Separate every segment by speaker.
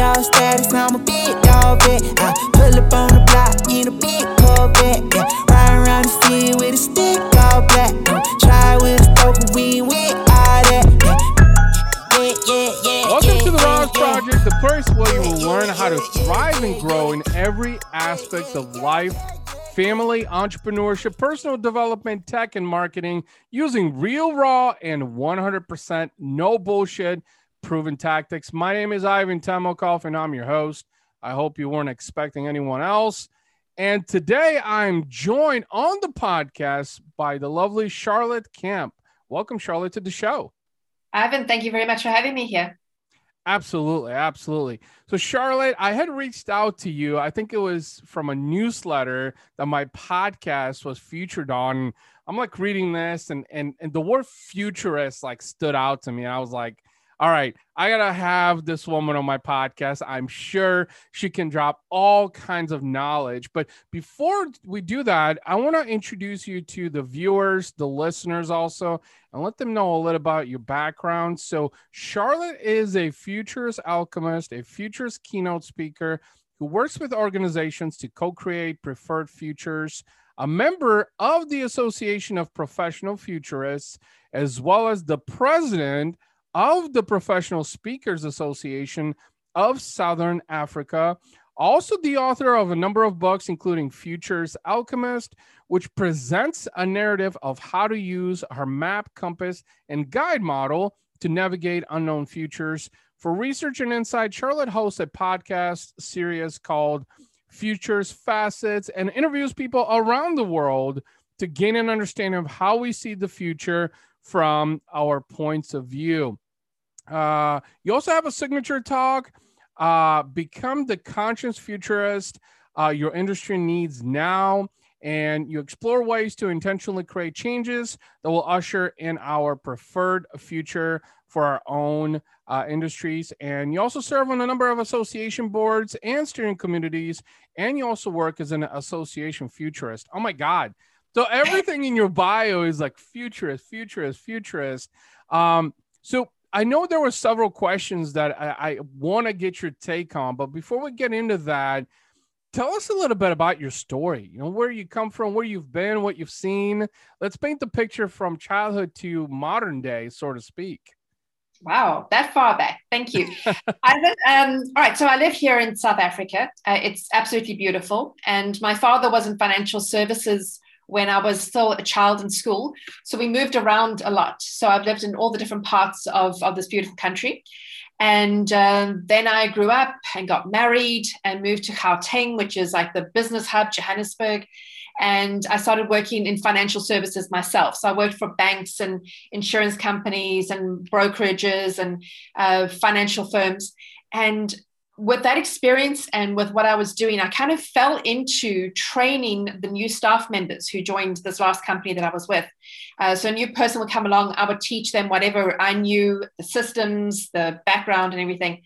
Speaker 1: dog status, I'm a big dog vet. I pull up on the block in a big Corvette. Yeah, ride around the city with a stick all black. Uh, try with a stroke, we with all that. Yeah, yeah, yeah.
Speaker 2: Welcome to the
Speaker 1: yeah.
Speaker 2: Project, the place where you will learn how to thrive and grow in every aspect of life, family, entrepreneurship, personal development, tech, and marketing using real, raw, and 100% no bullshit proven tactics. My name is Ivan Temelkov, and I'm your host. I hope you weren't expecting anyone else. And today I'm joined on the podcast by the lovely Charlotte Kemp. Welcome, Charlotte, to the show.
Speaker 3: Ivan, thank you very much for having me here.
Speaker 2: Absolutely, absolutely. So, Charlotte, I had reached out to you. I think it was from a newsletter that my podcast was featured on. I'm like reading this, and and and the word futurist like stood out to me. I was like, all right, I gotta have this woman on my podcast. I'm sure she can drop all kinds of knowledge. But before we do that, I want to introduce you to the viewers, the listeners also, and let them know a little about your background. So, Charlotte is a futures alchemist, a futures keynote speaker who works with organizations to co create preferred futures, a member of the Association of Professional Futurists, as well as the president of the Professional Speakers Association of Southern Africa. Also, the author of a number of books, including Futures Alchemist, which presents a narrative of how to use her map, compass, and guide model to navigate unknown futures. For research and insight, Charlotte hosts a podcast series called Futures Facets and interviews people around the world to gain an understanding of how we see the future from our points of view. Uh, you also have a signature talk, uh, Become the Conscious Futurist uh, Your Industry Needs Now. And you explore ways to intentionally create changes that will usher in our preferred future for our own uh, industries. And you also serve on a number of association boards and steering communities. And you also work as an association futurist. Oh my God. So everything in your bio is like futurist, futurist, futurist. Um, so I know there were several questions that I, I want to get your take on, but before we get into that, tell us a little bit about your story. You know, where you come from, where you've been, what you've seen. Let's paint the picture from childhood to modern day, so to speak.
Speaker 3: Wow, that far back. Thank you. I um, all right, so I live here in South Africa. Uh, it's absolutely beautiful. And my father was in financial services when I was still a child in school. So we moved around a lot. So I've lived in all the different parts of, of this beautiful country. And um, then I grew up and got married and moved to Gauteng, which is like the business hub, Johannesburg. And I started working in financial services myself. So I worked for banks and insurance companies and brokerages and uh, financial firms. And with that experience and with what I was doing, I kind of fell into training the new staff members who joined this last company that I was with. Uh, so a new person would come along, I would teach them whatever I knew, the systems, the background, and everything.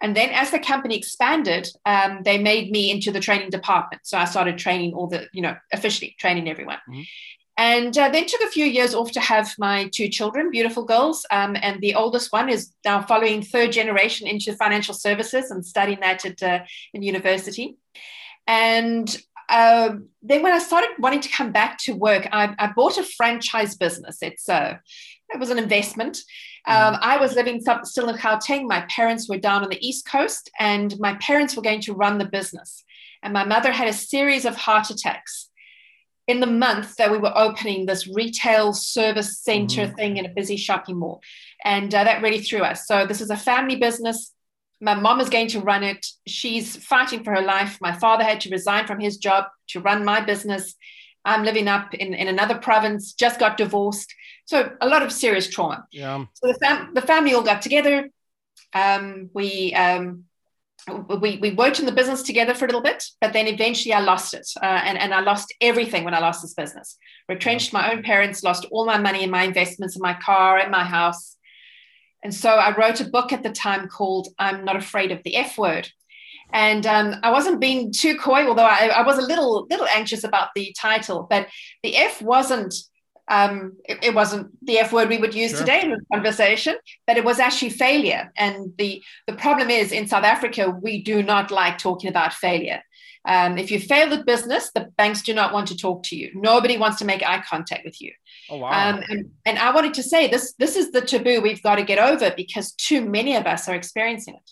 Speaker 3: And then as the company expanded, um, they made me into the training department. So I started training all the, you know, officially training everyone. Mm-hmm. And uh, then took a few years off to have my two children, beautiful girls. Um, and the oldest one is now following third generation into financial services and studying that at uh, in university. And uh, then when I started wanting to come back to work, I, I bought a franchise business. It's a, it was an investment. Um, I was living still in Gauteng. My parents were down on the East Coast, and my parents were going to run the business. And my mother had a series of heart attacks in the month that we were opening this retail service center mm-hmm. thing in a busy shopping mall. And uh, that really threw us. So, this is a family business. My mom is going to run it. She's fighting for her life. My father had to resign from his job to run my business. I'm living up in, in another province, just got divorced. So, a lot of serious trauma.
Speaker 2: Yeah.
Speaker 3: So, the, fam- the family all got together. Um, we um, we, we worked in the business together for a little bit, but then eventually I lost it. Uh, and, and I lost everything when I lost this business. Retrenched my own parents, lost all my money and my investments in my car and my house. And so I wrote a book at the time called I'm Not Afraid of the F Word. And um, I wasn't being too coy, although I, I was a little little anxious about the title. But the F wasn't Um, it, it, wasn't the F word we would use
Speaker 2: sure.
Speaker 3: today in this conversation, but it was actually failure. And the, the problem is in South Africa, we do not like talking about failure. Um, if you fail at business, the banks do not want to talk to you. Nobody wants to make eye contact with you.
Speaker 2: Oh, wow.
Speaker 3: Um, and, and I wanted to say this this is the taboo we've got to get over because too many of us are experiencing it.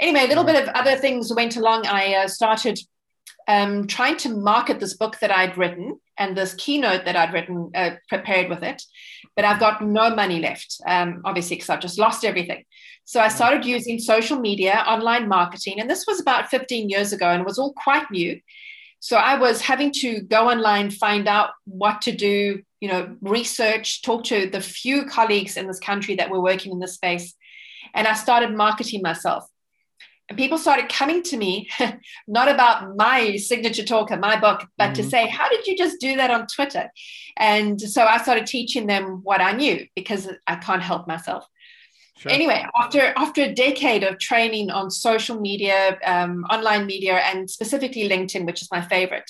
Speaker 3: Anyway, a little bit of other things went along. I uh, started um, trying to market this book that I'd written and this keynote that I'd written, uh, prepared with it, but I've got no money left, um, obviously, because I've just lost everything. So I started using social media, online marketing, and this was about 15 years ago and it was all quite new. So I was having to go online, find out what to do, you know, research, talk to the few colleagues in this country that were working in this space. And I started marketing myself. And people started coming to me, not about my signature talker, my book, but mm-hmm. to say, How did you just do that on Twitter? And so I started teaching them what I knew because I can't help myself. Sure. Anyway, after after a decade of training on social media, um, online media, and specifically LinkedIn, which is my favorite,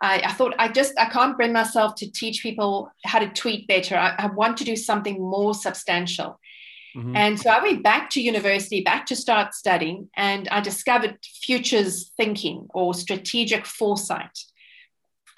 Speaker 3: I, I, thought I just I can't bring myself to teach people how to tweet better. I, I want to do something more substantial. Mm-hmm. And so I went back to university, back to start studying, and I discovered futures thinking or strategic foresight.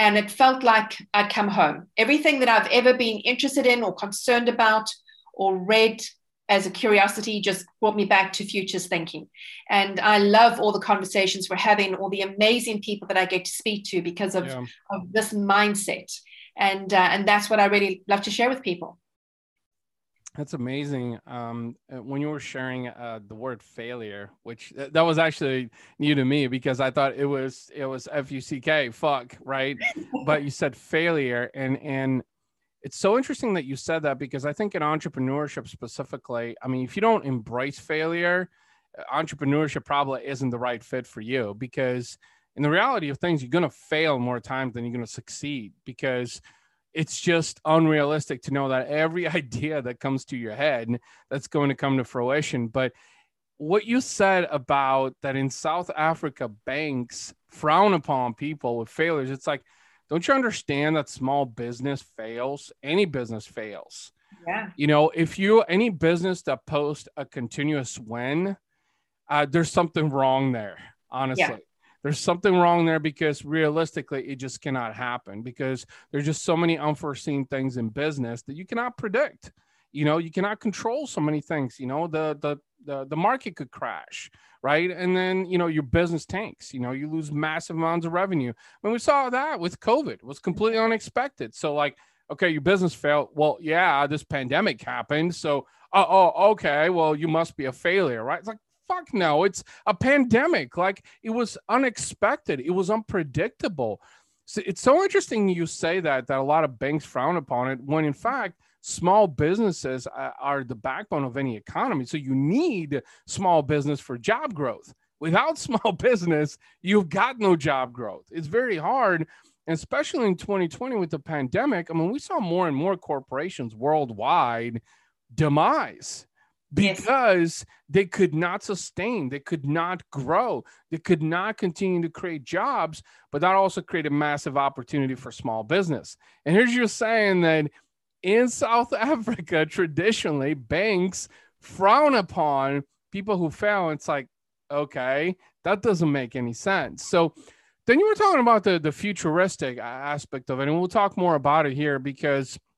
Speaker 3: And it felt like I'd come home. Everything that I've ever been interested in or concerned about or read as a curiosity just brought me back to futures thinking. And I love all the conversations we're having, all the amazing people that I get to speak to because of, yeah. of this mindset. And, uh, and that's what I really love to share with people.
Speaker 2: That's amazing. Um, uh, when you were sharing uh, the word failure, which th- that was actually new to me because I thought it was it was F U C K fuck right, but you said failure, and and it's so interesting that you said that because I think in entrepreneurship specifically, I mean, if you don't embrace failure, uh, entrepreneurship probably isn't the right fit for you because in the reality of things, you're going to fail more times than you're going to succeed because it's just unrealistic to know that every idea that comes to your head that's going to come to fruition. But what you said about that in south africa banks frown upon people with failures it's like don't you understand that small business fails? Any business fails.
Speaker 3: Yeah.
Speaker 2: You know if you any business that posts a continuous win uh, there's something wrong there honestly. yeah there's something wrong there because realistically it just cannot happen because there's just so many unforeseen things in business that you cannot predict. You know you cannot control so many things you know the the the, the market could crash right? And then you know your business tanks you know you lose massive amounts of revenue. When we saw that with covid it was completely unexpected. So like okay your business failed. Well yeah this pandemic happened. So oh, oh okay well you must be a failure right? It's like fuck no. It's a pandemic. Like it was unexpected. It was unpredictable. So it's so interesting you say that that a lot of banks frown upon it when in fact small businesses uh, are the backbone of any economy. So you need small business for job growth. Without small business, you've got no job growth. It's very hard. Especially in 2020 with the pandemic, I mean, we saw more and more corporations worldwide demise because yes. they could not sustain, they could not grow, they could not continue to create jobs, but that also created massive opportunity for small business. And here's you saying that in South Africa, traditionally, banks frown upon people who fail. It's like, okay, that doesn't make any sense. So then you were talking about the, the futuristic aspect of it, and we'll talk more about it here because –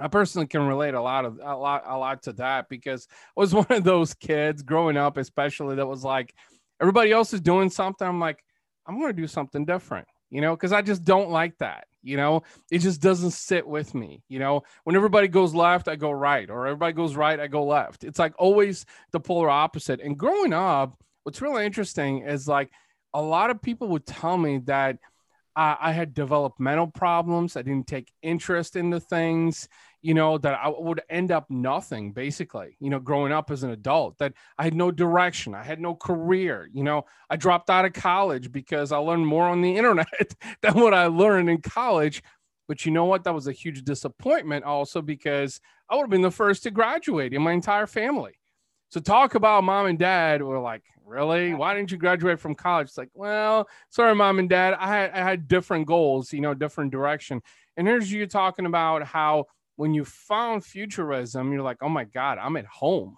Speaker 2: I personally can relate a lot of a lot a lot to that because I was one of those kids growing up, especially that was like everybody else is doing something. I'm like, I'm gonna do something different, you know, because I just don't like that. You know, it just doesn't sit with me. You know, when everybody goes left, I go right, or everybody goes right, I go left. It's like always the polar opposite. And growing up, what's really interesting is like a lot of people would tell me that I had developmental problems. I didn't take interest in the things you know, that I would end up nothing basically, you know, growing up as an adult, that I had no direction, I had no career, you know, I dropped out of college because I learned more on the internet than what I learned in college. But you know what? That was a huge disappointment also because I would have been the first to graduate in my entire family. So talk about mom and dad. We're like, really? Why didn't you graduate from college? It's like, well, sorry, mom and dad. I had I had different goals, you know, different direction. And here's you talking about how when you found futurism, you're like, oh my God, I'm at home.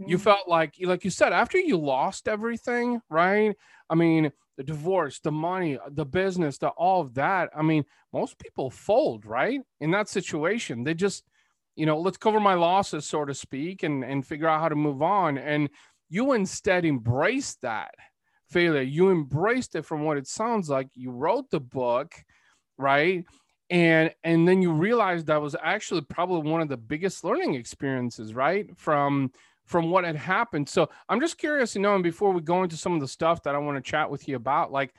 Speaker 2: Mm-hmm. You felt like, like you said, after you lost everything, right? I mean, the divorce, the money, the business, the all of that. I mean, most people fold, right? In that situation, they just, you know, let's cover my losses, so to speak, and and figure out how to move on. And you instead embraced that failure. You embraced it from what it sounds like. You wrote the book, right? And and then you realized that was actually probably one of the biggest learning experiences, right? From from what had happened. So I'm just curious to know, and before we go into some of the stuff that I want to chat with you about, like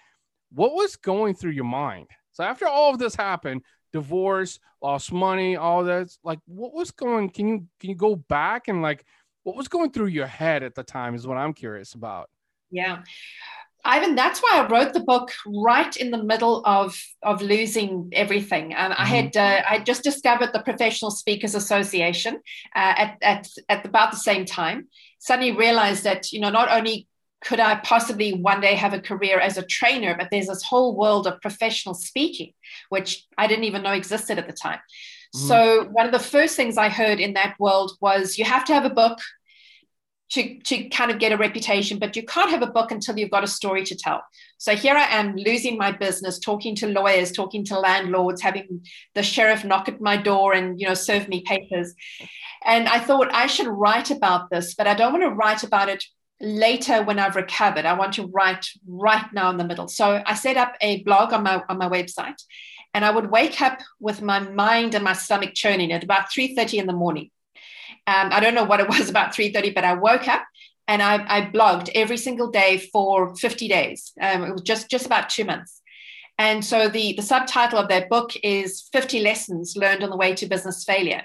Speaker 2: what was going through your mind? So after all of this happened, divorce, lost money, all that, like what was going? Can you can you go back and like what was going through your head at the time is what I'm curious about.
Speaker 3: Yeah. Ivan, that's why I wrote the book right in the middle of of losing everything. Um, mm-hmm. I had uh, I just discovered the Professional Speakers Association uh, at, at at about the same time. Suddenly realized that you know not only could I possibly one day have a career as a trainer, but there's this whole world of professional speaking, which I didn't even know existed at the time. Mm-hmm. So one of the first things I heard in that world was you have to have a book to, to kind of get a reputation, but you can't have a book until you've got a story to tell. So here I am losing my business, talking to lawyers, talking to landlords, having the sheriff knock at my door and you know serve me papers. And I thought I should write about this, but I don't want to write about it later when I've recovered. I want to write right now in the middle. So I set up a blog on my on my website and I would wake up with my mind and my stomach churning at about 3:30 in the morning. Um, I don't know what it was about 3:30, but I woke up and I, I, blogged every single day for 50 days. Um, it was just just about two months. And so the, the subtitle of that book is 50 Lessons Learned on the Way to Business Failure.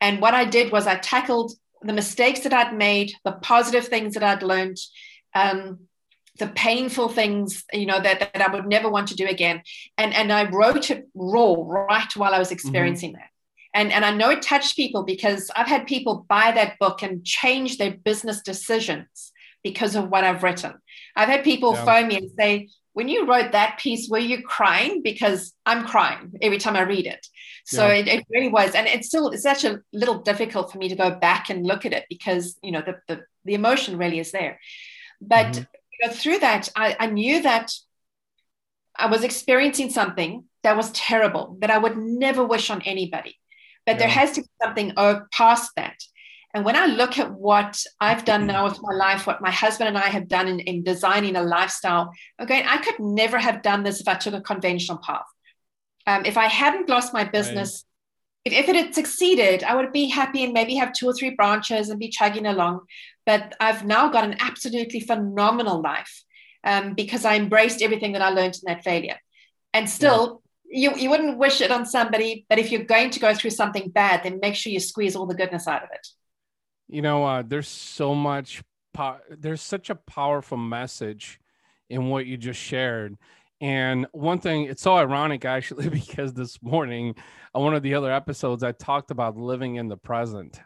Speaker 3: And what I did was I tackled the mistakes that I'd made, the positive things that I'd learned, um, the painful things you know that, that i would never want to do again and and i wrote it raw right while i was mm-hmm. experiencing mm-hmm. that and and i know it touched people because i've had people buy that book and change their business decisions because of what i've written i've had people yeah. phone me and say when you wrote that piece were you crying because i'm crying every time i read it so yeah. it, it, really was and it's still it's such a little difficult for me to go back and look at it because you know the the, the emotion really is there but mm-hmm know, through that, I, I knew that I was experiencing something that was terrible, that I would never wish on anybody. But yeah. there has to be something past that. And when I look at what I've done now with my life, what my husband and I have done in, in designing a lifestyle, okay, I could never have done this if I took a conventional path. Um, if I hadn't lost my business, right. if, if it had succeeded, I would be happy and maybe have two or three branches and be chugging along. But I've now got an absolutely phenomenal life um, because I embraced everything that I learned in that failure. And still, yeah. you, you wouldn't wish it on somebody, but if you're going to go through something bad, then make sure you squeeze all the goodness out of it.
Speaker 2: You know, uh, there's so much, po- there's such a powerful message in what you just shared. And one thing, it's so ironic actually, because this morning on one of the other episodes, I talked about living in the present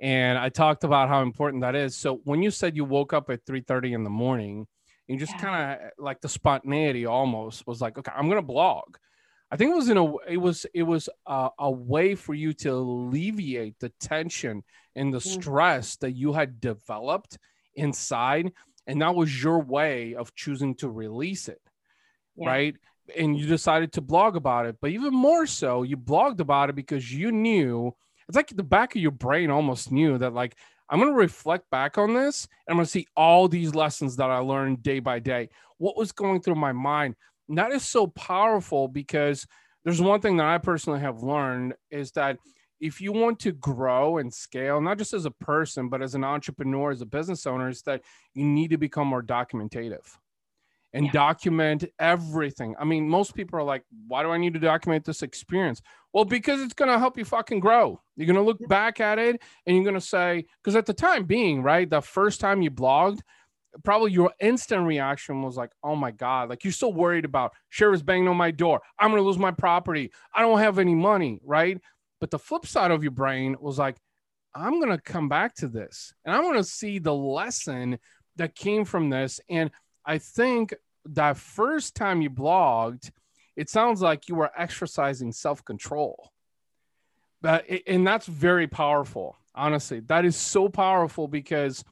Speaker 2: and I talked about how important that is. So when you said you woke up at 3:30 in the morning, you just yeah. kind of like the spontaneity almost was like, okay, I'm gonna blog. I think it was in a it was it was a, a way for you to alleviate the tension and the mm. stress that you had developed inside, and that was your way of choosing to release it, yeah. right? And you decided to blog about it, but even more so, you blogged about it because you knew it's like the back of your brain almost knew that like I'm going to reflect back on this and I'm going to see all these lessons that I learned day by day. What was going through my mind? That is so powerful because there's one thing that I personally have learned is that if you want to grow and scale, not just as a person, but as an entrepreneur, as a business owner, is that you need to become more documentative and yeah. document everything. I mean, most people are like, why do I need to document this experience? Well, because it's going to help you fucking grow. You're going to look back at it and you're going to say, because at the time being, right, the first time you blogged, probably your instant reaction was like, oh my God, like you're so worried about sheriff's banging on my door. I'm going to lose my property. I don't have any money, right? But the flip side of your brain was like, I'm going to come back to this and I want to see the lesson that came from this. And I think that first time you blogged, it sounds like you were exercising self control. But, and that's very powerful, honestly. That is so powerful because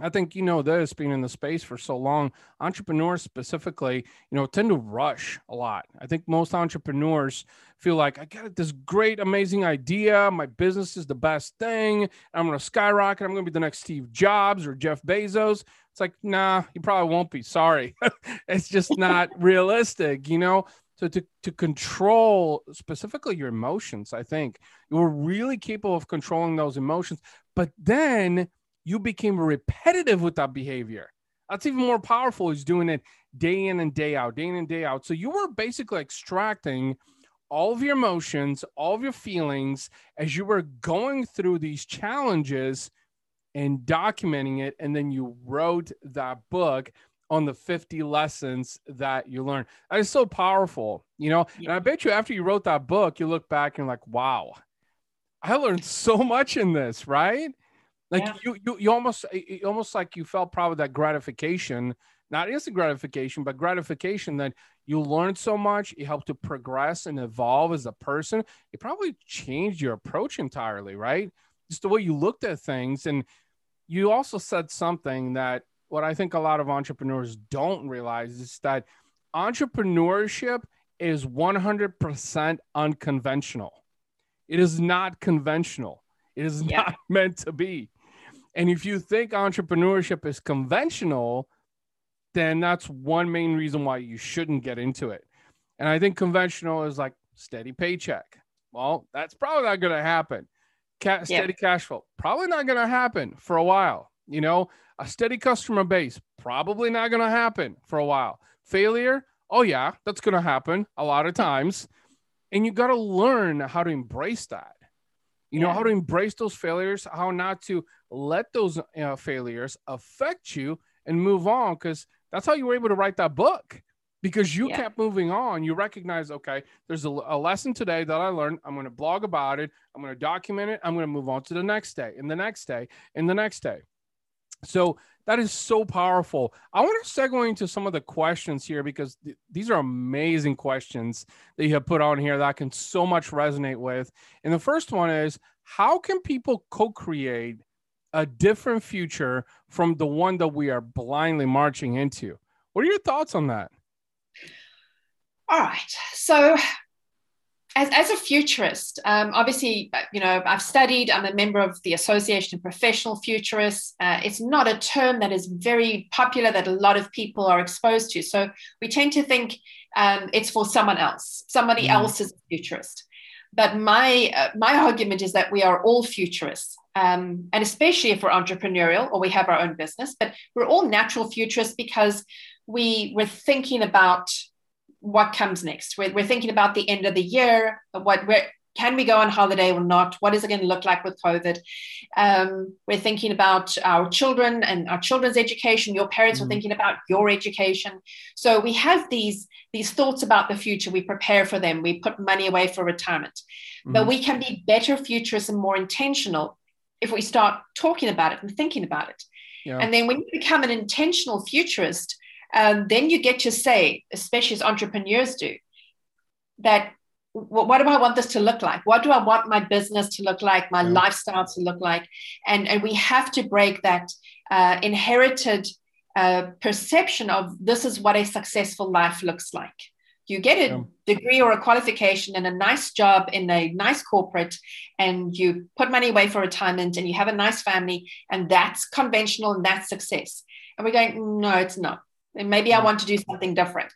Speaker 2: I think you know this being in the space for so long. Entrepreneurs specifically, you know, tend to rush a lot. I think most entrepreneurs feel like I got this great, amazing idea. My business is the best thing. I'm going to skyrocket. I'm going to be the next Steve Jobs or Jeff Bezos. It's like, nah, you probably won't be. Sorry, it's just not realistic, you know. So to to control specifically your emotions, I think you're really capable of controlling those emotions. But then you became repetitive with that behavior. That's even more powerful. Is doing it day in and day out, day in and day out. So you were basically extracting all of your emotions, all of your feelings as you were going through these challenges and documenting it. And then you wrote that book on the 50 lessons that you learned. That is so powerful, you know. And I bet you after you wrote that book, you look back and like, wow, I learned so much in this, right? Like yeah. you, you, you almost, eh, eh, almost like you felt probably that gratification, not instant gratification, but gratification that you learned so much. It helped to progress and evolve as a person. It probably changed your approach entirely, right? Just the way you looked at things. And you also said something that what I think a lot of entrepreneurs don't realize is that entrepreneurship is 100% unconventional. It is not conventional. It is yeah. not meant to be. And if you think entrepreneurship is conventional, then that's one main reason why you shouldn't get into it. And I think conventional is like steady paycheck. Well, that's probably not going to happen. Ca- steady cash flow, probably not going to happen for a while. You know, a steady customer base, probably not going to happen for a while. Failure, oh, yeah, that's going to happen a lot of times. And you got to learn how to embrace that. You yeah. know, how to embrace those failures, how not to let those uh, failures affect you and move on because that's how you were able to write that book because you yeah. kept moving on. You recognize, okay, there's a, a lesson today that I learned. I'm going to blog about it. I'm going to document it. I'm going to move on to the next day and the next day and the next day. So that is so powerful. I want to segue into some of the questions here because th- these are amazing questions that you have put on here that I can so much resonate with. And the first one is how can people co create a different future from the one that we are blindly marching into. What are your thoughts on that?
Speaker 3: All right. So, as, as a futurist, um, obviously, you know, I've studied, I'm a member of the Association of Professional Futurists. Uh, it's not a term that is very popular that a lot of people are exposed to. So, we tend to think um, it's for someone else, somebody mm. else is a futurist. But my, uh, my argument is that we are all futurists um, and especially if we're entrepreneurial or we have our own business, but we're all natural futurists because we we're thinking about what comes next. We're, we're thinking about the end of the year, what where can we go on holiday or not? What is it going to look like with COVID? Um, we're thinking about our children and our children's education. Your parents mm-hmm. are thinking about your education. So we have these these thoughts about the future. We prepare for them. We put money away for retirement. Mm-hmm. But we can be better futurists and more intentional if we start talking about it and thinking about it. Yeah. And then when you become an intentional futurist, um, then you get to say, especially as entrepreneurs do, that what do I want this to look like? What do I want my business to look like, my yeah. lifestyle to look like? And, and we have to break that uh, inherited uh, perception of this is what a successful life looks like. You get a yeah. degree or a qualification and a nice job in a nice corporate, and you put money away for retirement and you have a nice family, and that's conventional and that's success. And we're going, no, it's not. And maybe I want to do something different.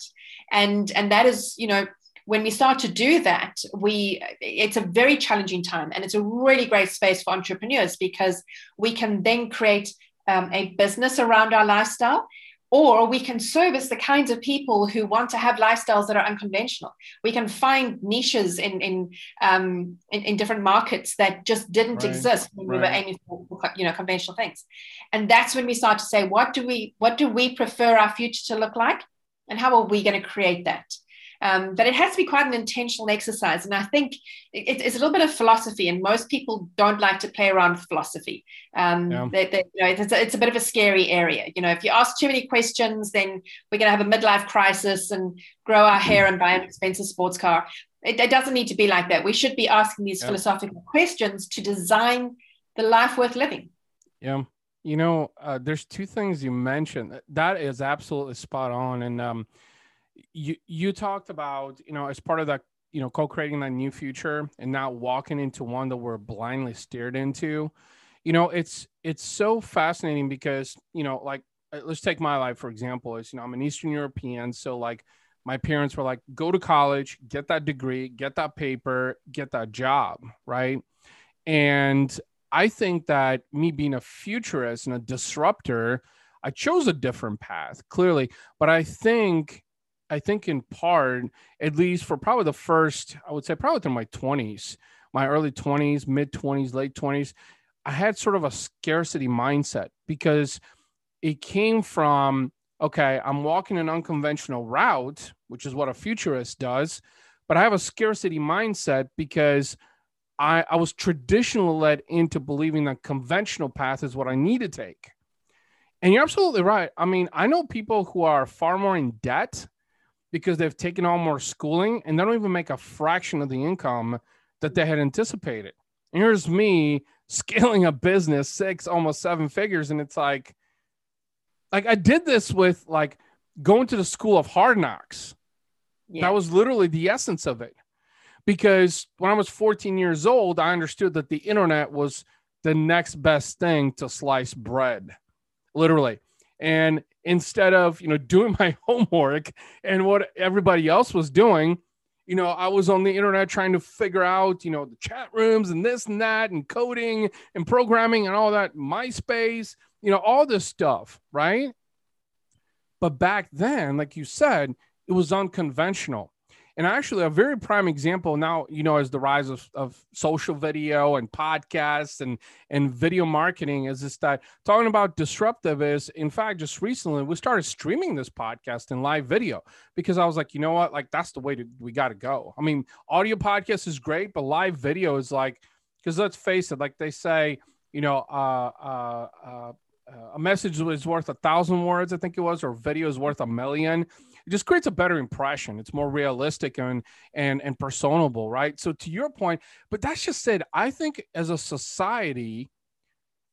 Speaker 3: And and that is, you know, when we start to do that, we it's a very challenging time, and it's a really great space for entrepreneurs because we can then create um, a business around our lifestyle or we can service the kinds of people who want to have lifestyles that are unconventional. We can find niches in in um, in, in, different markets that just didn't right. exist when right. we were aiming for you know conventional things, and that's when we start to say, what do we what do we prefer our future to look like, and how are we going to create that? Um, but it has to be quite an intentional exercise. And I think it, it's a little bit of philosophy, and most people don't like to play around with philosophy. Um, yeah. they, they, you know, it's, a, it's a bit of a scary area. You know, if you ask too many questions, then we're going to have a midlife crisis and grow our hair and buy an expensive sports car. It, it doesn't need to be like that. We should be asking these yeah. philosophical questions to design the life worth living.
Speaker 2: Yeah. You know, uh, there's two things you mentioned that is absolutely spot on. And um, you you talked about, you know, as part of that, you know, co-creating that new future and not walking into one that we're blindly steered into. You know, it's it's so fascinating because, you know, like uh, let's take my life for example. Is you know, I'm an Eastern European, so like my parents were like, go to college, get that degree, get that paper, get that job, right? And I think that me being a futurist and a disruptor, I chose a different path, clearly. But I think, I think in part, at least for probably the first, I would say probably through my 20s, my early 20s, mid 20s, late 20s, I had sort of a scarcity mindset because it came from, okay, I'm walking an unconventional route, which is what a futurist does, but I have a scarcity mindset because I, I was traditionally led into believing that conventional path is what I need to take. And you're absolutely right. I mean, I know people who are far more in debt because they've taken on more schooling and they don't even make a fraction of the income that they had anticipated. And here's me scaling a business six, almost seven figures. And it's like, like I did this with like going to the school of hard knocks. Yeah. That was literally the essence of it because when I was 14 years old, I understood that the internet was the next best thing to slice bread, literally. And instead of, you know, doing my homework and what everybody else was doing, you know, I was on the internet trying to figure out, you know, the chat rooms and this and that and coding and programming and all that, MySpace, you know, all this stuff, right? But back then, like you said, it was unconventional. And actually, a very prime example now, you know, as the rise of, of social video and podcasts and, and video marketing is this that talking about disruptive is, in fact, just recently we started streaming this podcast in live video because I was like, you know what, like that's the way to, we got to go. I mean, audio podcast is great, but live video is like, because let's face it, like they say, you know, uh, uh, uh, a message is worth a thousand words, I think it was, or video is worth a million it just creates a better impression. It's more realistic and and and personable, right? So to your point, but that's just said, I think as a society,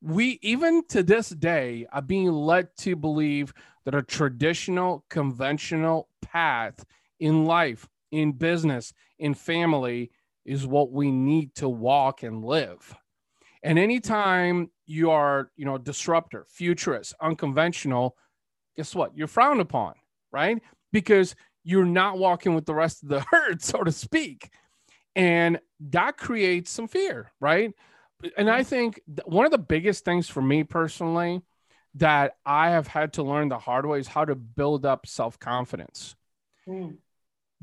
Speaker 2: we even to this day are being led to believe that a traditional, conventional path in life, in business, in family is what we need to walk and live. And anytime you are, you know, disruptor, futurist, unconventional, guess what? You're frowned upon, right? Because you're not walking with the rest of the herd, so to speak. And that creates some fear, right? And I think one of the biggest things for me personally that I have had to learn the hard way is how to build up self confidence. Mm.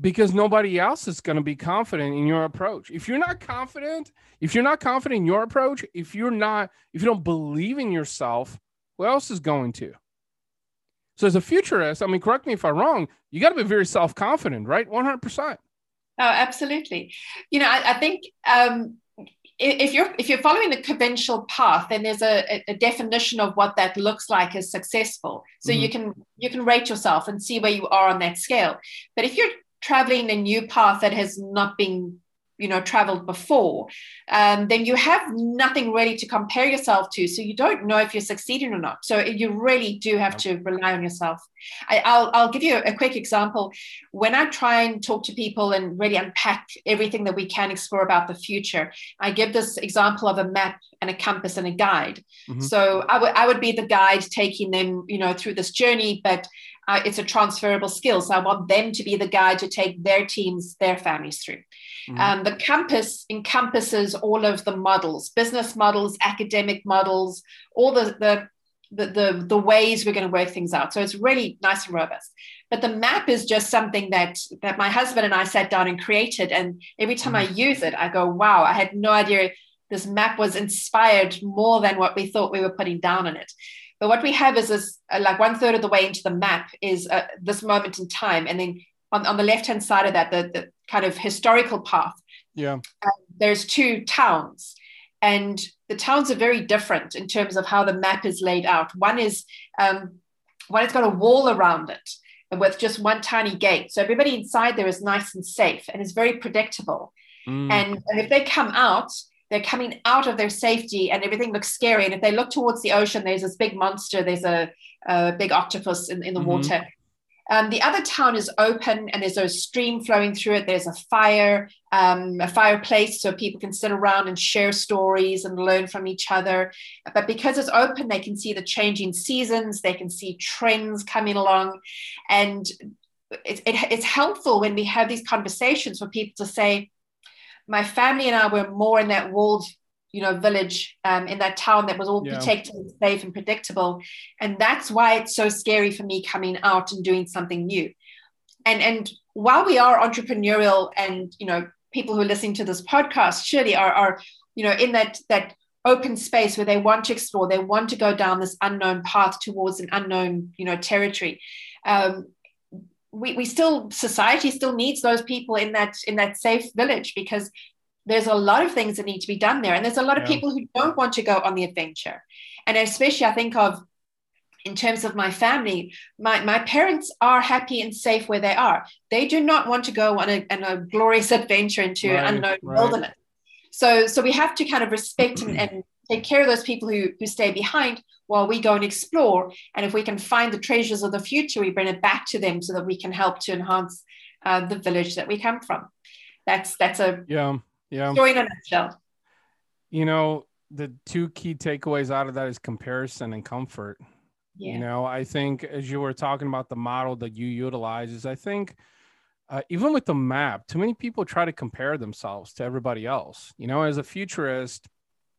Speaker 2: Because nobody else is going to be confident in your approach. If you're not confident, if you're not confident in your approach, if you're not, if you don't believe in yourself, who else is going to? So as a futurist, I mean, correct me if I'm wrong, you got to be very self-confident, right? 100%.
Speaker 3: Oh, absolutely. You know, I, I think um, if you're if you're following the conventional path, then there's a, a definition of what that looks like as successful. So mm-hmm. you can you can rate yourself and see where you are on that scale. But if you're traveling a new path that has not been you know traveled before um, then you have nothing really to compare yourself to. So you don't know if you're succeeding or not. So you really do have to rely on yourself. I, will I'll give you a quick example. When i try and talk to people and really unpack everything that we can explore about the future i give this example of a map and a compass and a guide. Mm-hmm. so I, w- I would be the guide taking them you know through this journey but uh, it's a transferable skill. So I want them to be the guide to take their teams, their families through. Mm-hmm. Um, the compass encompasses all of the models, business models, academic models, all the, the the, the, the ways we're going to work things out. So it's really nice and robust. But the map is just something that that my husband and I sat down and created. And every time mm-hmm. I use it, I go, wow, I had no idea this map was inspired more than what we thought we were putting down on it. But what we have is this, uh, like one third of the way into the map is uh, this moment in time, and then on, on the left hand side of that, the, the kind of historical path,
Speaker 2: Yeah.
Speaker 3: um, there's two towns. And the towns are very different in terms of how the map is laid out. One is um, one has got a wall around it with just one tiny gate. So everybody inside there is nice and safe and is very predictable.
Speaker 2: Mm.
Speaker 3: And, and if they come out, they're coming out of their safety and everything looks scary. And if they look towards the ocean, there's this big monster, there's a, a big octopus in, in the
Speaker 2: Mhm.
Speaker 3: water. Um, the other town is open and there's a stream flowing through it. There's a fire, um, a fireplace, so people can sit around and share stories and learn from each other. But because it's open, they can see the changing seasons, they can see trends coming along. And it, it, it's helpful when we have these conversations for people to say, my family and I were more in that walled, you know, village um, in that town that was all
Speaker 2: Yeah.
Speaker 3: protected and safe and predictable, and that's why it's so scary for me coming out and doing something new. And and while we are entrepreneurial, and you know, people who are listening to this podcast surely are are you know in that that open space where they want to explore, they want to go down this unknown path towards an unknown you know territory. Um, we, we still society still needs those people in that in that safe village because there's a lot of things that need to be done there and there's a lot of
Speaker 2: Yeah.
Speaker 3: people who don't want to go on the adventure and especially i think of in terms of my family my, my parents are happy and safe where they are they do not want to go on a, on a glorious adventure into
Speaker 2: Right,
Speaker 3: unknown
Speaker 2: right.
Speaker 3: wilderness so so we have to kind of respect and, and take care of those people who who stay behind while we go and explore and if we can find the treasures of the future we bring it back to them so that we can help to enhance uh, the village that we come from that's that's a
Speaker 2: Yeah. Yeah.
Speaker 3: story in a nutshell
Speaker 2: You know, the two key takeaways out of that is comparison and comfort.
Speaker 3: yeah
Speaker 2: You know, I think as you were talking about the model that you utilize, is I think uh, even with the map, too many people try to compare themselves to everybody else. You know, as a futurist,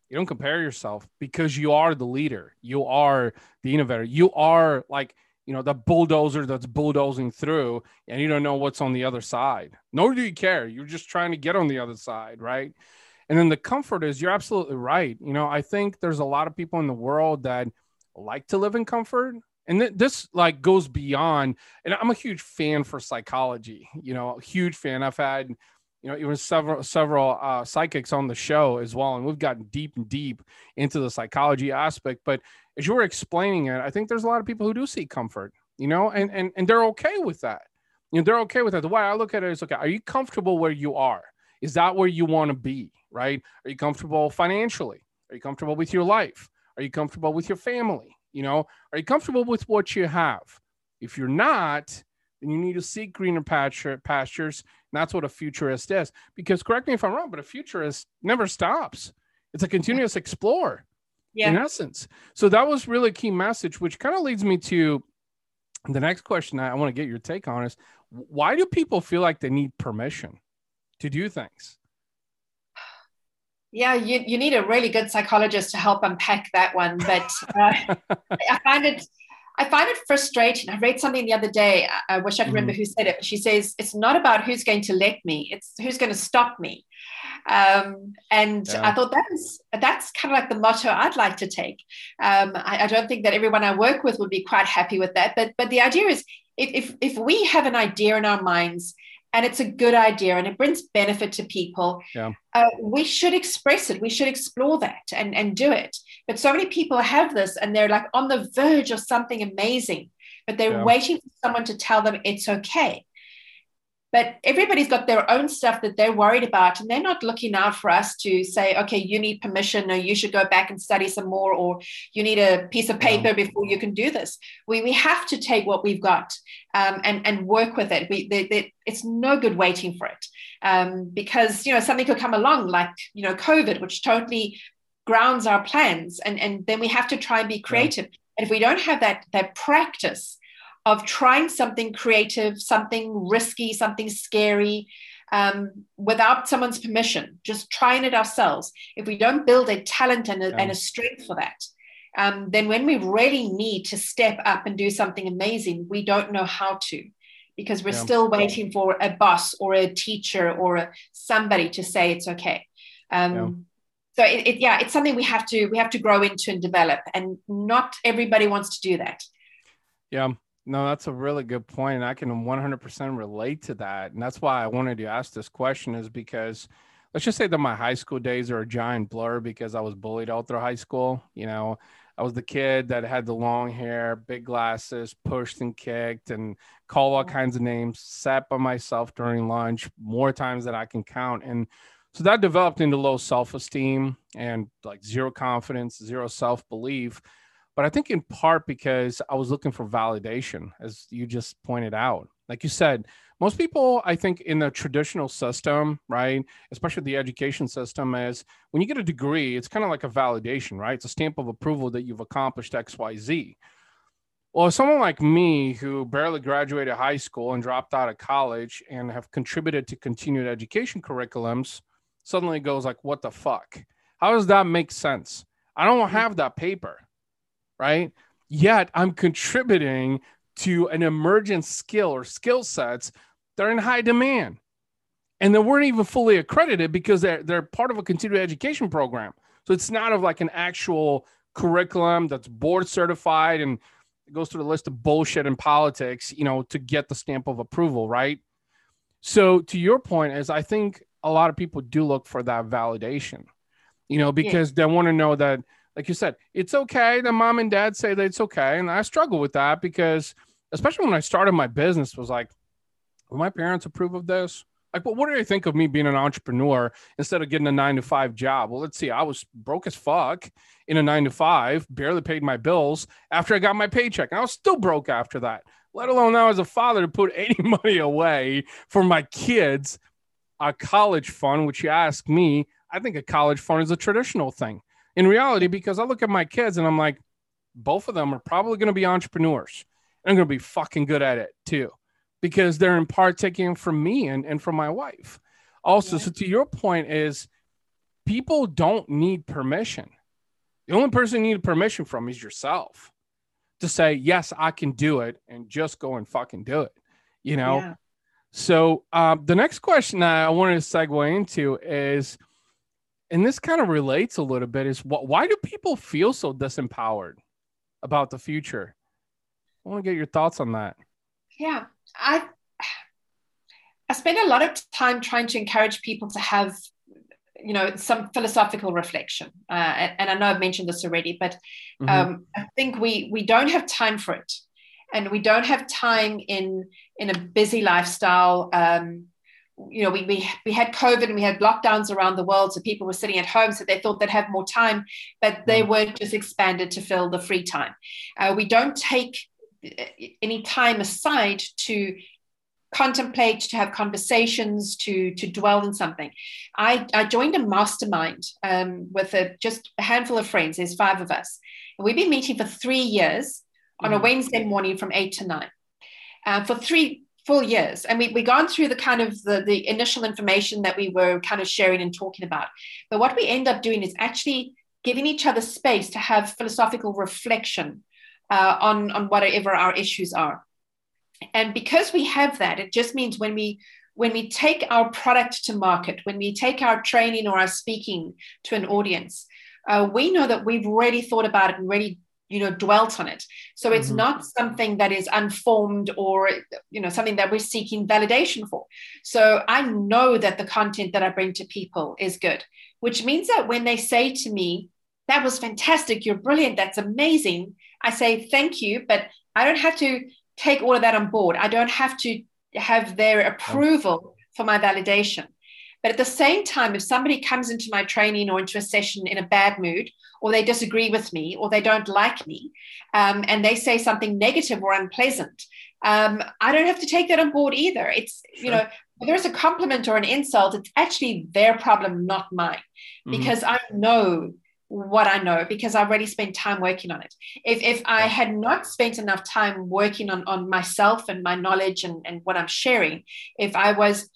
Speaker 2: you don't compare yourself because you are the leader, you are the innovator, you are like, you know, the bulldozer that's bulldozing through, and you don't know what's on the other side. Nor do you care. You're just trying to get on the other side, right? And then the comfort is you're absolutely right. You know, I think there's a lot of people in the world that like to live in comfort. And th- this like goes beyond, and I'm a huge fan for psychology, you know, a huge fan. I've had, you know, even several several uh, psychics on the show as well, and we've gotten deep and deep into the psychology aspect. But as you were explaining it, I think there's a lot of people who do seek comfort, you know, and and and they're okay with that. You know, they're okay with that. The way I look at it is, okay, are you comfortable where you are? Is that where you want to be? Right? Are you comfortable financially? Are you comfortable with your life? Are you comfortable with your family? You know, are you comfortable with what you have? If you're not, then you need to seek greener pasture, pastures. And that's what a futurist is. Because correct me if I'm wrong, but a futurist never stops. It's a continuous explorer in essence. So that was really a key message, which kind of leads me to the next question I, I want to get your take on is why do people feel like they need permission to do things?
Speaker 3: yeah you, you need a really good psychologist to help unpack that one but uh, i find it i find it frustrating. I read something the other day i, wish i could remember who said it she says it's not about who's going to let me it's who's going to stop me. Um, and
Speaker 2: Yeah.
Speaker 3: i thought that's that's kind of like the motto i'd like to take. Um, I, I don't think that everyone i work with would be quite happy with that but but the idea is if if, if we have an idea in our minds and it's a good idea and it brings benefit to people
Speaker 2: Yeah.
Speaker 3: uh, we should express it we should explore that and and do it but so many people have this and they're like on the verge of something amazing but they're
Speaker 2: Yeah.
Speaker 3: waiting for someone to tell them it's okay. But everybody's got their own stuff that they're worried about and they're not looking out for us to say okay you need permission or you should go back and study some more or you need a piece of paper before you can do this. We, we have to take what we've got um, and, and work with it. We, they, they, it's no good waiting for it um, because you know something could come along like you know covid which totally grounds our plans and, and then we have to try and be creative and if we don't have that that practice of trying something creative, something risky, something scary, um, without someone's permission, just trying it ourselves. If we don't build a talent and a,
Speaker 2: Yeah.
Speaker 3: and a strength for that, um, then when we really need to step up and do something amazing, we don't know how to because we're
Speaker 2: Yeah.
Speaker 3: still waiting for a boss or a teacher or a, somebody to say it's okay. Um, So it, it, yeah, it's something we have to we have to grow into and develop, and not everybody wants to do that.
Speaker 2: Yeah. No, that's a really good point. And I can 100% relate to that. And that's why I wanted to ask this question is because let's just say that my high school days are a giant blur because I was bullied all through high school. You know, I was the kid that had the long hair, big glasses, pushed and kicked, and called all kinds of names, sat by myself during lunch more times than I can count. And so that developed into low self esteem and like zero confidence, zero self belief. But I think in part because I was looking for validation, as you just pointed out. Like you said, most people, I think, in the traditional system, right, especially the education system, is when you get a degree, it's kind of like a validation, right? It's a stamp of approval that you've accomplished X, Y, Z. Well, someone like me who barely graduated high school and dropped out of college and have contributed to continued education curriculums suddenly goes like, what the fuck? How does that make sense? I don't hmm. have that paper, right? Yet I'm contributing to an emergent skill or skill sets that are in high demand. And they weren't even fully accredited because they're, they're part of a continuing education program. So it's not of like an actual curriculum that's board certified and it goes through the list of bullshit and politics, you know, to get the stamp of approval, right? So to your point is I think a lot of people do look for that validation, you know, because yeah. they want to know that like you said, it's okay The mom and dad say that it's okay. And I struggle with that because, especially when I started my business, was like, will my parents approve of this? Like, well, what do they think of me being an entrepreneur instead of getting a nine to five job? Well, let's see. I was broke as fuck in a nine to five, barely paid my bills after I got my paycheck. And I was still broke after that, let alone now as a father to put any money away for my kids, a college fund, which you ask me, I think a college fund is a traditional thing in reality because I look at my kids and I'm like, both of them are probably going to be entrepreneurs. And I'm going to be fucking good at it too, because they're in part taking from me and, and from my wife. Also, yeah. so to your point is people don't need permission. The only person you need permission from is yourself to say, yes, I can do it and just go and fucking do it, you know? Yeah. So um, the next question I wanted to segue into is, and this kind of relates a little bit is what why do people feel so disempowered about the future? I want to get your thoughts on that.
Speaker 3: Yeah i i spend a lot of time trying to encourage people to have you know some philosophical reflection. Uh, and, and, i know i've mentioned this already but mm-hmm. um, i think we we don't have time for it and we don't have time in in a busy lifestyle um, you know, we, we, we had COVID and we had lockdowns around the world. So people were sitting at home. So they thought they'd have more time, but they mm. were just expanded to fill the free time. Uh, we don't take uh, any time aside to contemplate, to have conversations, to, to dwell in something. I, I joined a mastermind um, with a, just a handful of friends. There's five of us. And we've been meeting for three years on a mm. Wednesday morning from eight to nine. Uh, for three full years and we, we gone through the kind of the, the initial information that we were kind of sharing and talking about but what we end up doing is actually giving each other space to have philosophical reflection uh, on on whatever our issues are and because we have that it just means when we when we take our product to market when we take our training or our speaking to an audience uh, we know that we've already thought about it and really you know dwelt on it. So it's mm-hmm. not something that is unformed or you know something that we're seeking validation for. So i know that the content that i bring to people is good which means that when they say to me that was fantastic you're brilliant that's amazing i say thank you but i don't have to take all of that on board. I don't have to have their approval for my validation but at the same time, if somebody comes into my training or into a session in a bad mood, or they disagree with me, or they don't like me, um, and they say something negative or unpleasant, um, I don't have to take that on board either. It's, sure. you know, whether it's a compliment or an insult, it's actually their problem, not mine, mm-hmm. because I know what I know because I've already spent time working on it. If, if I had not spent enough time working on, on myself and my knowledge and, and what I'm sharing, if I was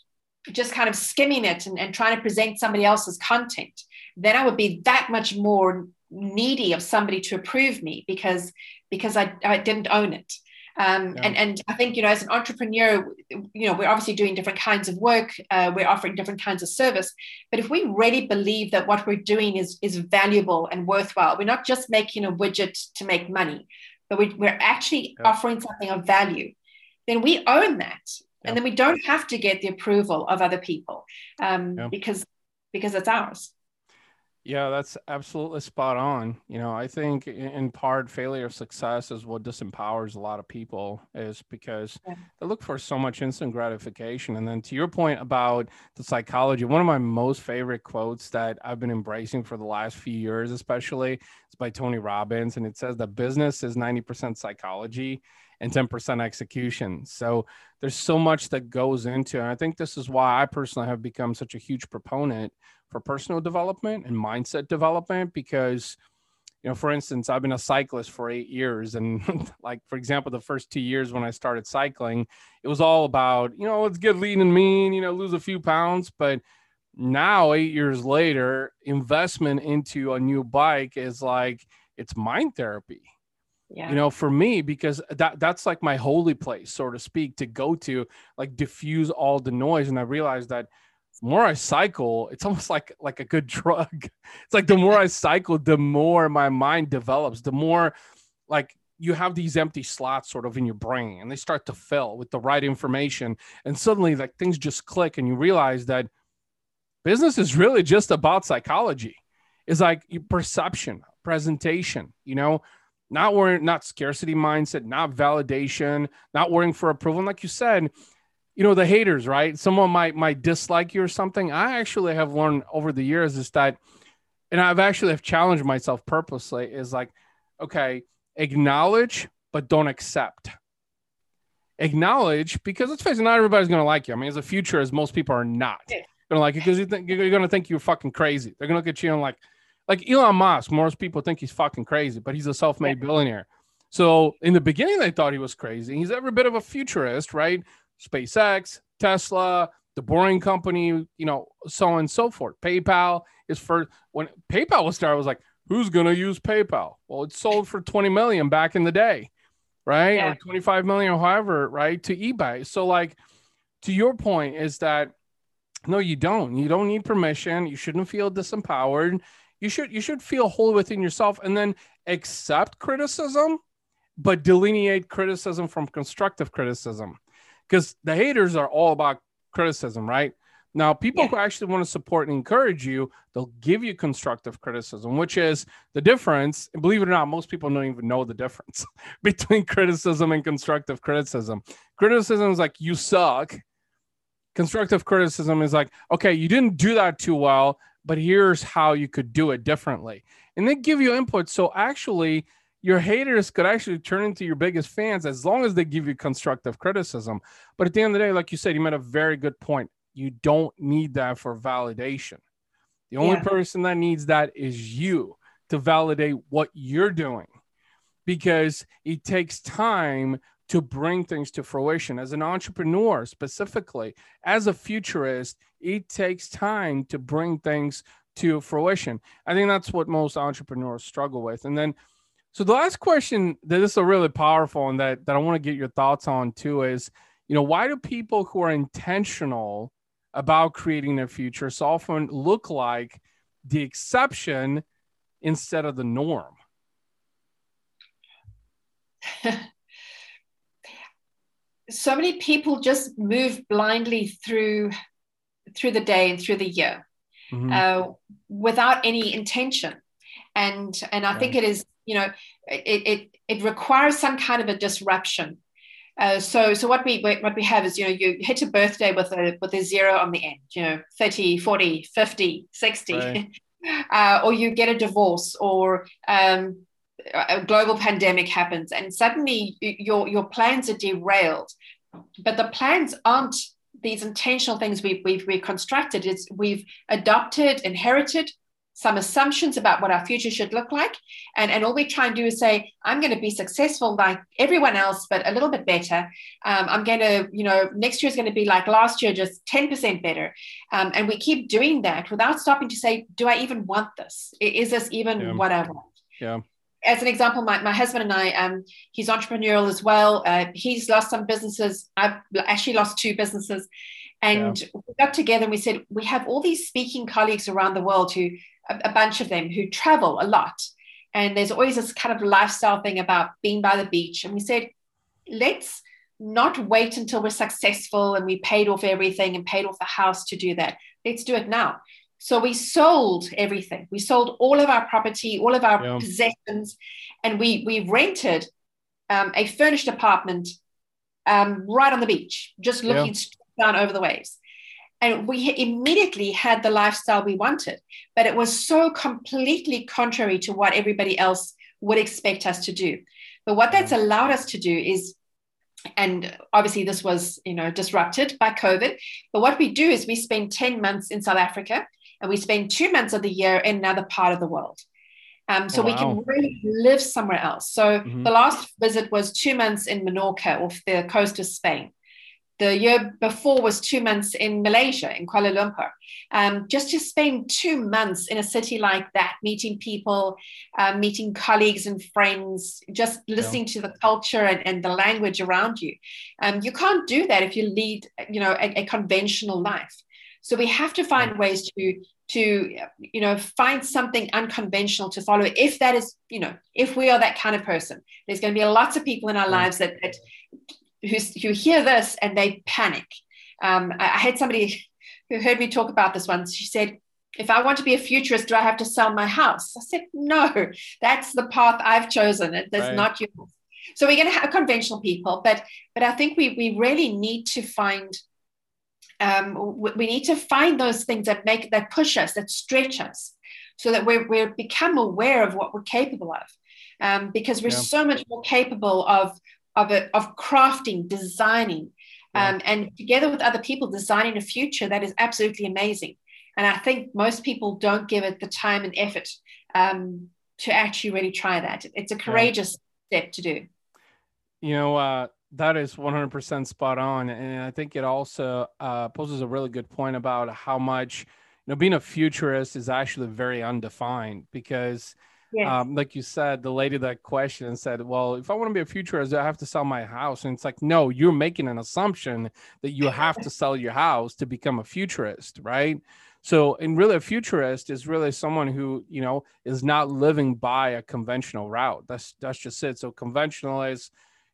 Speaker 3: just kind of skimming it and, and trying to present somebody else's content, then I would be that much more needy of somebody to approve me because because I, I didn't own it. Um, yeah. and, and I think, you know, as an entrepreneur, you know, we're obviously doing different kinds of work. Uh, we're offering different kinds of service. But if we really believe that what we're doing is, is valuable and worthwhile, we're not just making a widget to make money. but we, are actually yeah. offering something of value, then we own that. And then we don't have to get the approval of other people um, because because it's ours.
Speaker 2: Yeah, that's absolutely spot on. You know, I think in part failure of success is what disempowers a lot of people is because yeah. they look for so much instant gratification. And then to your point about the psychology, one of my most favorite quotes that I've been embracing for the last few years, especially, is by Tony Robbins. And it says that business is 90% psychology and 10% execution. So there's so much that goes into it. And I think this is why I personally have become such a huge proponent for personal development and mindset development because you know for instance i've been a cyclist for eight years and like for example the first two years when i started cycling it was all about you know let's get lean and mean you know lose a few pounds but now eight years later investment into a new bike is like it's mind therapy yeah. you know for me because that that's like my holy place so to speak to go to like diffuse all the noise and i realized that more I cycle, it's almost like like a good drug. It's like the more I cycle, the more my mind develops, the more like you have these empty slots sort of in your brain and they start to fill with the right information and suddenly like things just click and you realize that business is really just about psychology. It's like your perception, presentation, you know, not worrying, not scarcity mindset, not validation, not worrying for approval. And like you said, you know the haters right? Someone might might dislike you or something. I actually have learned over the years is that and i've actually have challenged myself purposely is like okay acknowledge but don't accept. Acknowledge because let's face it not everybody's going to like you. I mean as a future as most people are not going to like you because you think you're going to think you're fucking crazy. They're going to look at you and like like elon musk most people think he's fucking crazy but he's a self-made billionaire so in the beginning they thought he was crazy he's every bit of a futurist right SpaceX, Tesla, the Boring Company, you know, so on and so forth. PayPal is for when PayPal was started, I was like, who's gonna use PayPal? Well, it sold for 20 million back in the day, right? Yeah. Or 25 million or however, right? To eBay. So, like, to your point, is that no, you don't. You don't need permission. You shouldn't feel disempowered. You should you should feel whole within yourself and then accept criticism, but delineate criticism from constructive criticism because the haters are all about criticism, right? Now, people yeah. who actually want to support and encourage you, they'll give you constructive criticism, which is the difference. And believe it or not, most people don't even know the difference between criticism and constructive criticism. Criticism is like, you suck. Constructive criticism is like, okay, you didn't do that too well, but here's how you could do it differently. And they give you input. So actually, your haters could actually turn into your biggest fans as long as they give you constructive criticism. But at the end of the day, like you said, you made a very good point. You don't need that for validation. The only yeah. person that needs that is you to validate what you're doing because it takes time to bring things to fruition. As an entrepreneur, specifically, as a futurist, it takes time to bring things to fruition. I think that's what most entrepreneurs struggle with. And then so the last question that is a really powerful and that, that I want to get your thoughts on too is, you know, why do people who are intentional about creating their future so often look like the exception instead of the norm?
Speaker 3: so many people just move blindly through through the day and through the year mm-hmm. uh, without any intention and and i yeah. think it is you know, it, it, it requires some kind of a disruption. Uh, so, so what we what we have is, you know, you hit a birthday with a with a zero on the end, you know, 30, 40, 50, 60, right. uh, or you get a divorce, or um, a global pandemic happens, and suddenly your your plans are derailed. But the plans aren't these intentional things we've we've, we've constructed. It's we've adopted, inherited, some assumptions about what our future should look like. And, and all we try and do is say, I'm going to be successful like everyone else, but a little bit better. Um, I'm going to, you know, next year is going to be like last year, just 10% better. Um, and we keep doing that without stopping to say, do I even want this? Is this even yeah. what I want?
Speaker 2: Yeah.
Speaker 3: As an example, my, my husband and I, um, he's entrepreneurial as well. Uh, he's lost some businesses. I've actually lost two businesses. And yeah. we got together and we said, we have all these speaking colleagues around the world who a, a bunch of them who travel a lot. And there's always this kind of lifestyle thing about being by the beach. And we said, let's not wait until we're successful and we paid off everything and paid off the house to do that. Let's do it now. So we sold everything. We sold all of our property, all of our yeah. possessions, and we we rented um, a furnished apartment um, right on the beach, just looking yeah. down over the waves. And we immediately had the lifestyle we wanted, but it was so completely contrary to what everybody else would expect us to do. But what that's allowed us to do is and obviously this was you know disrupted by covid but what we do is we spend 10 months in south africa and we spend two months of the year in another part of the world um, so oh, wow. we can really live somewhere else so mm-hmm. the last visit was two months in menorca off the coast of spain the year before was two months in Malaysia, in Kuala Lumpur. Um, just to spend two months in a city like that, meeting people, uh, meeting colleagues and friends, just listening yeah. to the culture and, and, the language around you. Um, you can't do that if you lead, you know, a, a conventional life. So we have to find ways to to you know find something unconventional to follow if that is you know if we are that kind of person there's going to be lots of people in our lives that, that who, who hear this and they panic. Um, I, I had somebody who heard me talk about this once. She said, if I want to be a futurist, do I have to sell my house? I said, no, that's the path I've chosen. It does right. not yours. So we're going to have conventional people, but but I think we we really need to find um, we need to find those things that make that push us, that stretch us, so that we we become aware of what we're capable of, um, because we're yeah. so much more capable of of it of crafting, designing, um, and together with other people designing a future that is absolutely amazing. And I think most people don't give it the time and effort um, to actually really try that. It's a courageous yeah. step to do.
Speaker 2: You know, uh, that is 100% spot on. And I think it also uh, poses a really good point about how much, you know, being a futurist is actually very undefined because – Yes. Um, like you said, the lady that questioned said, Well, if I want to be a futurist, I have to sell my house. And it's like, no, you're making an assumption that you have to sell your house to become a futurist, right? So, and really, a futurist is really someone who, you know, is not living by a conventional route. That's that's just it. So, conventional is,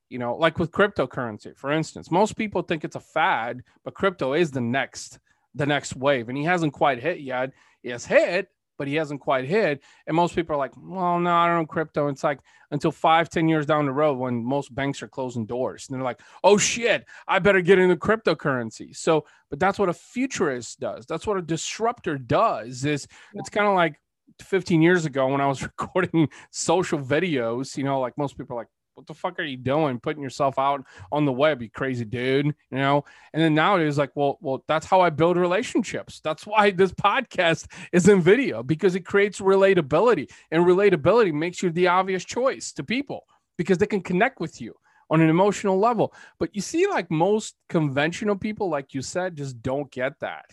Speaker 2: you know, like with cryptocurrency, for instance, most people think it's a fad, but crypto is the next the next wave, and he hasn't quite hit yet. He has hit, but he hasn't quite hit. And most people are like, well, no, I don't know crypto. It's like until five, ten years down the road when most banks are closing doors. And they're like, oh shit, I better get into cryptocurrency. So, but that's what a futurist does. That's what a disruptor does. Is it's kind of like 15 years ago when I was recording social videos, you know, like most people are like, what the fuck are you doing? Putting yourself out on the web you crazy dude you know? And then nowadays like well well that's how i build relationships. That's why this podcast is in video because it creates relatability and relatability makes you the obvious choice to people because they can connect with you on an emotional level. But you see like most conventional people like you said just don't get that.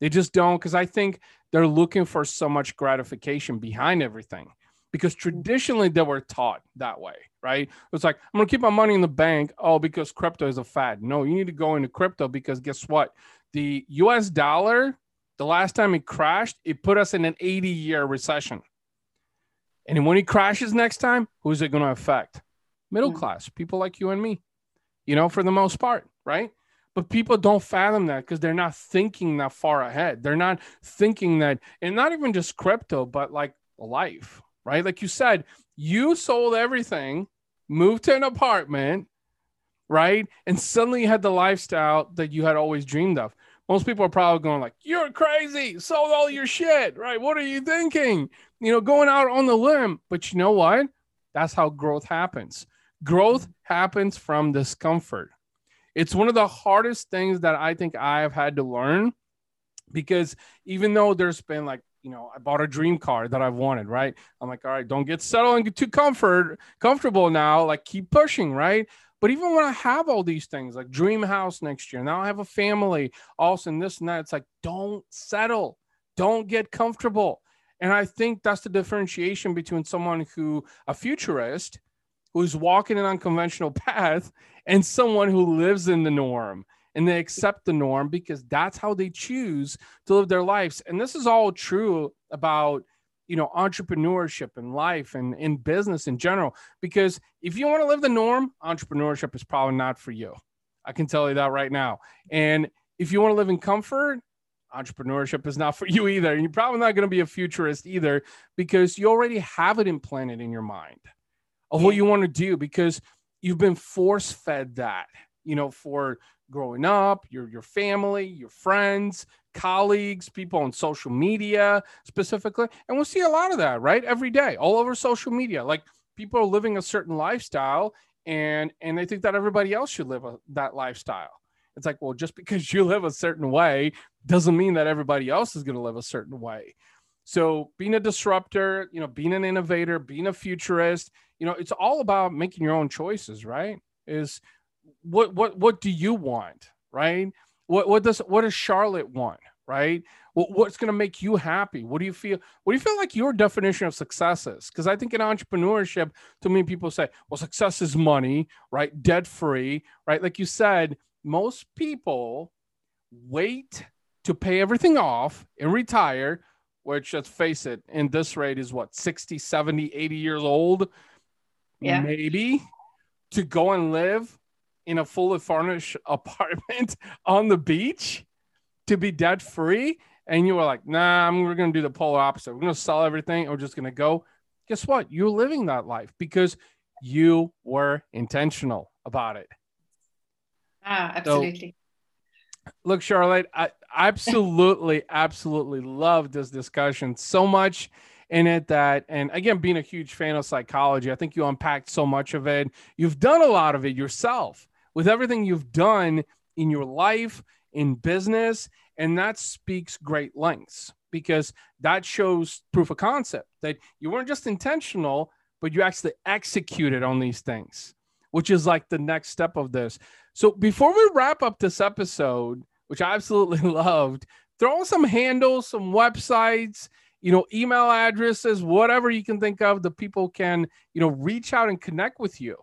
Speaker 2: They just don't because i think they're looking for so much gratification behind everything because traditionally they were taught that way, right? It's like, I'm going to keep my money in the bank. Oh, because crypto is a fad. No, you need to go into crypto because guess what? The US dollar, the last time it crashed, it put us in an 80 year recession. And when it crashes next time, who's it going to affect? Middle hmm. class, people like you and me, you know, for the most part, right? But people don't fathom that because they're not thinking that far ahead. They're not thinking that, and not even just crypto, but like life, right? Like you said, you sold everything, moved to an apartment, right? And suddenly you had the lifestyle that you had always dreamed of. Most people are probably going like, "You're crazy! Sold all your shit, right? What are you thinking? You know, going out on the limb." But you know what? That's how growth happens. Growth happens from discomfort. It's one of the hardest things that I think I have had to learn because even though there's been like you know, I bought a dream car that I've wanted, right? I'm like, all right, don't get settled and get too comfort comfortable now. Like keep pushing, right? But even when I have all these things, like dream house next year, now I have a family, also this and that, it's like, don't settle, don't get comfortable. And I think that's the differentiation between someone who a futurist who's walking an unconventional path and someone who lives in the norm and they accept the norm because that's how they choose to live their lives. And this is all true about you know entrepreneurship in life and in business in general because if you want to live the norm entrepreneurship is probably not for you. I can tell you that right now. And if you want to live in comfort entrepreneurship is not for you either. And you're probably not going to be a futurist either because you already have it implanted in your mind of what you want to do because you've been force fed that you know for growing up your your family your friends colleagues, people on social media specifically. And we'll see a lot of that, right? Every day, all over social media. Like people are living a certain lifestyle and and they think that everybody else should live a, that lifestyle. It's like, well, just because you live a certain way doesn't mean that everybody else is going to live a certain way. So being a disruptor, you know, being an innovator, being a futurist, you know, it's all about making your own choices, right? Is what what what do you want, right? What what does what does Charlotte want? Right? What, what's going to make you happy? What do you feel? What do you feel like your definition of success is? Because I think in entrepreneurship, too many people say, "Well, success is money, right? Debt free, right?" Like you said, most people wait to pay everything off and retire which let's face it in this rate is what 60 70 80 years old
Speaker 3: yeah.
Speaker 2: maybe to go and live in a fully furnished apartment on the beach to be debt free. And you were like nah I'm, we're going to do the polar opposite. We're going to sell everything. We're just going to go. Guess what? You're living that life because you were intentional about it.
Speaker 3: Ah absolutely.
Speaker 2: so, look charlotte i absolutely absolutely love this discussion so much in it that and again being a huge fan of psychology i think you unpacked so much of it. You've done a lot of it yourself with everything you've done in your life, in business, and that speaks great lengths because that shows proof of concept that you weren't just intentional, but you actually executed on these things, which is like the next step of this. So before we wrap up this episode, which I absolutely loved, throw some handles, some websites, you know, email addresses, whatever you can think of, the people can, you know, reach out and connect with you.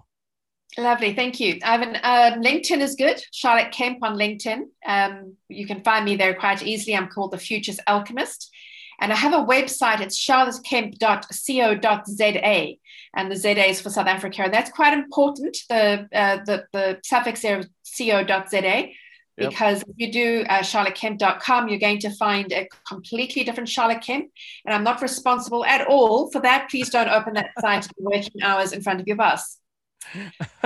Speaker 3: Lovely, thank you. Ivan, uh, LinkedIn is good. Charlotte Kemp on LinkedIn. Um, you can find me there quite easily. I'm called the Futures Alchemist. And I have a website, it's charlottekemp.co.za. And the ZA is for South Africa. And that's quite important, the, uh, the, the suffix there of co.za. Because if you do uh, charlottekemp.com, you're going to find a completely different Charlotte Kemp. And I'm not responsible at all for that. Please don't open that site working hours in front of your boss.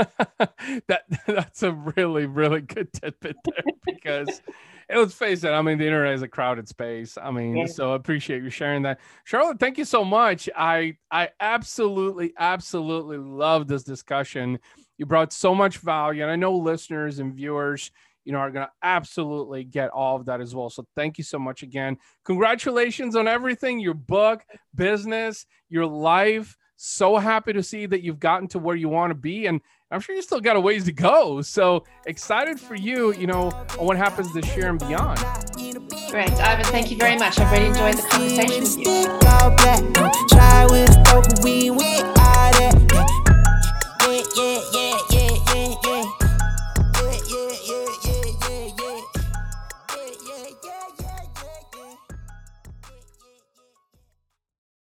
Speaker 2: that that's a really really good tidbit there because let's face it i mean the internet is a crowded space i mean yeah. so I appreciate you sharing that. Charlotte thank you so much. I i absolutely absolutely love this discussion. You brought so much value and i know listeners and viewers you know are going to absolutely get all of that as well. So thank you so much again. Congratulations on everything your book business your life so happy to see that you've gotten to where you want to be. And I'm sure you still got a ways to go. So excited for you, you know, on what happens this year and beyond.
Speaker 3: Great. Ivan, thank you very much. I've really enjoyed the conversation with you.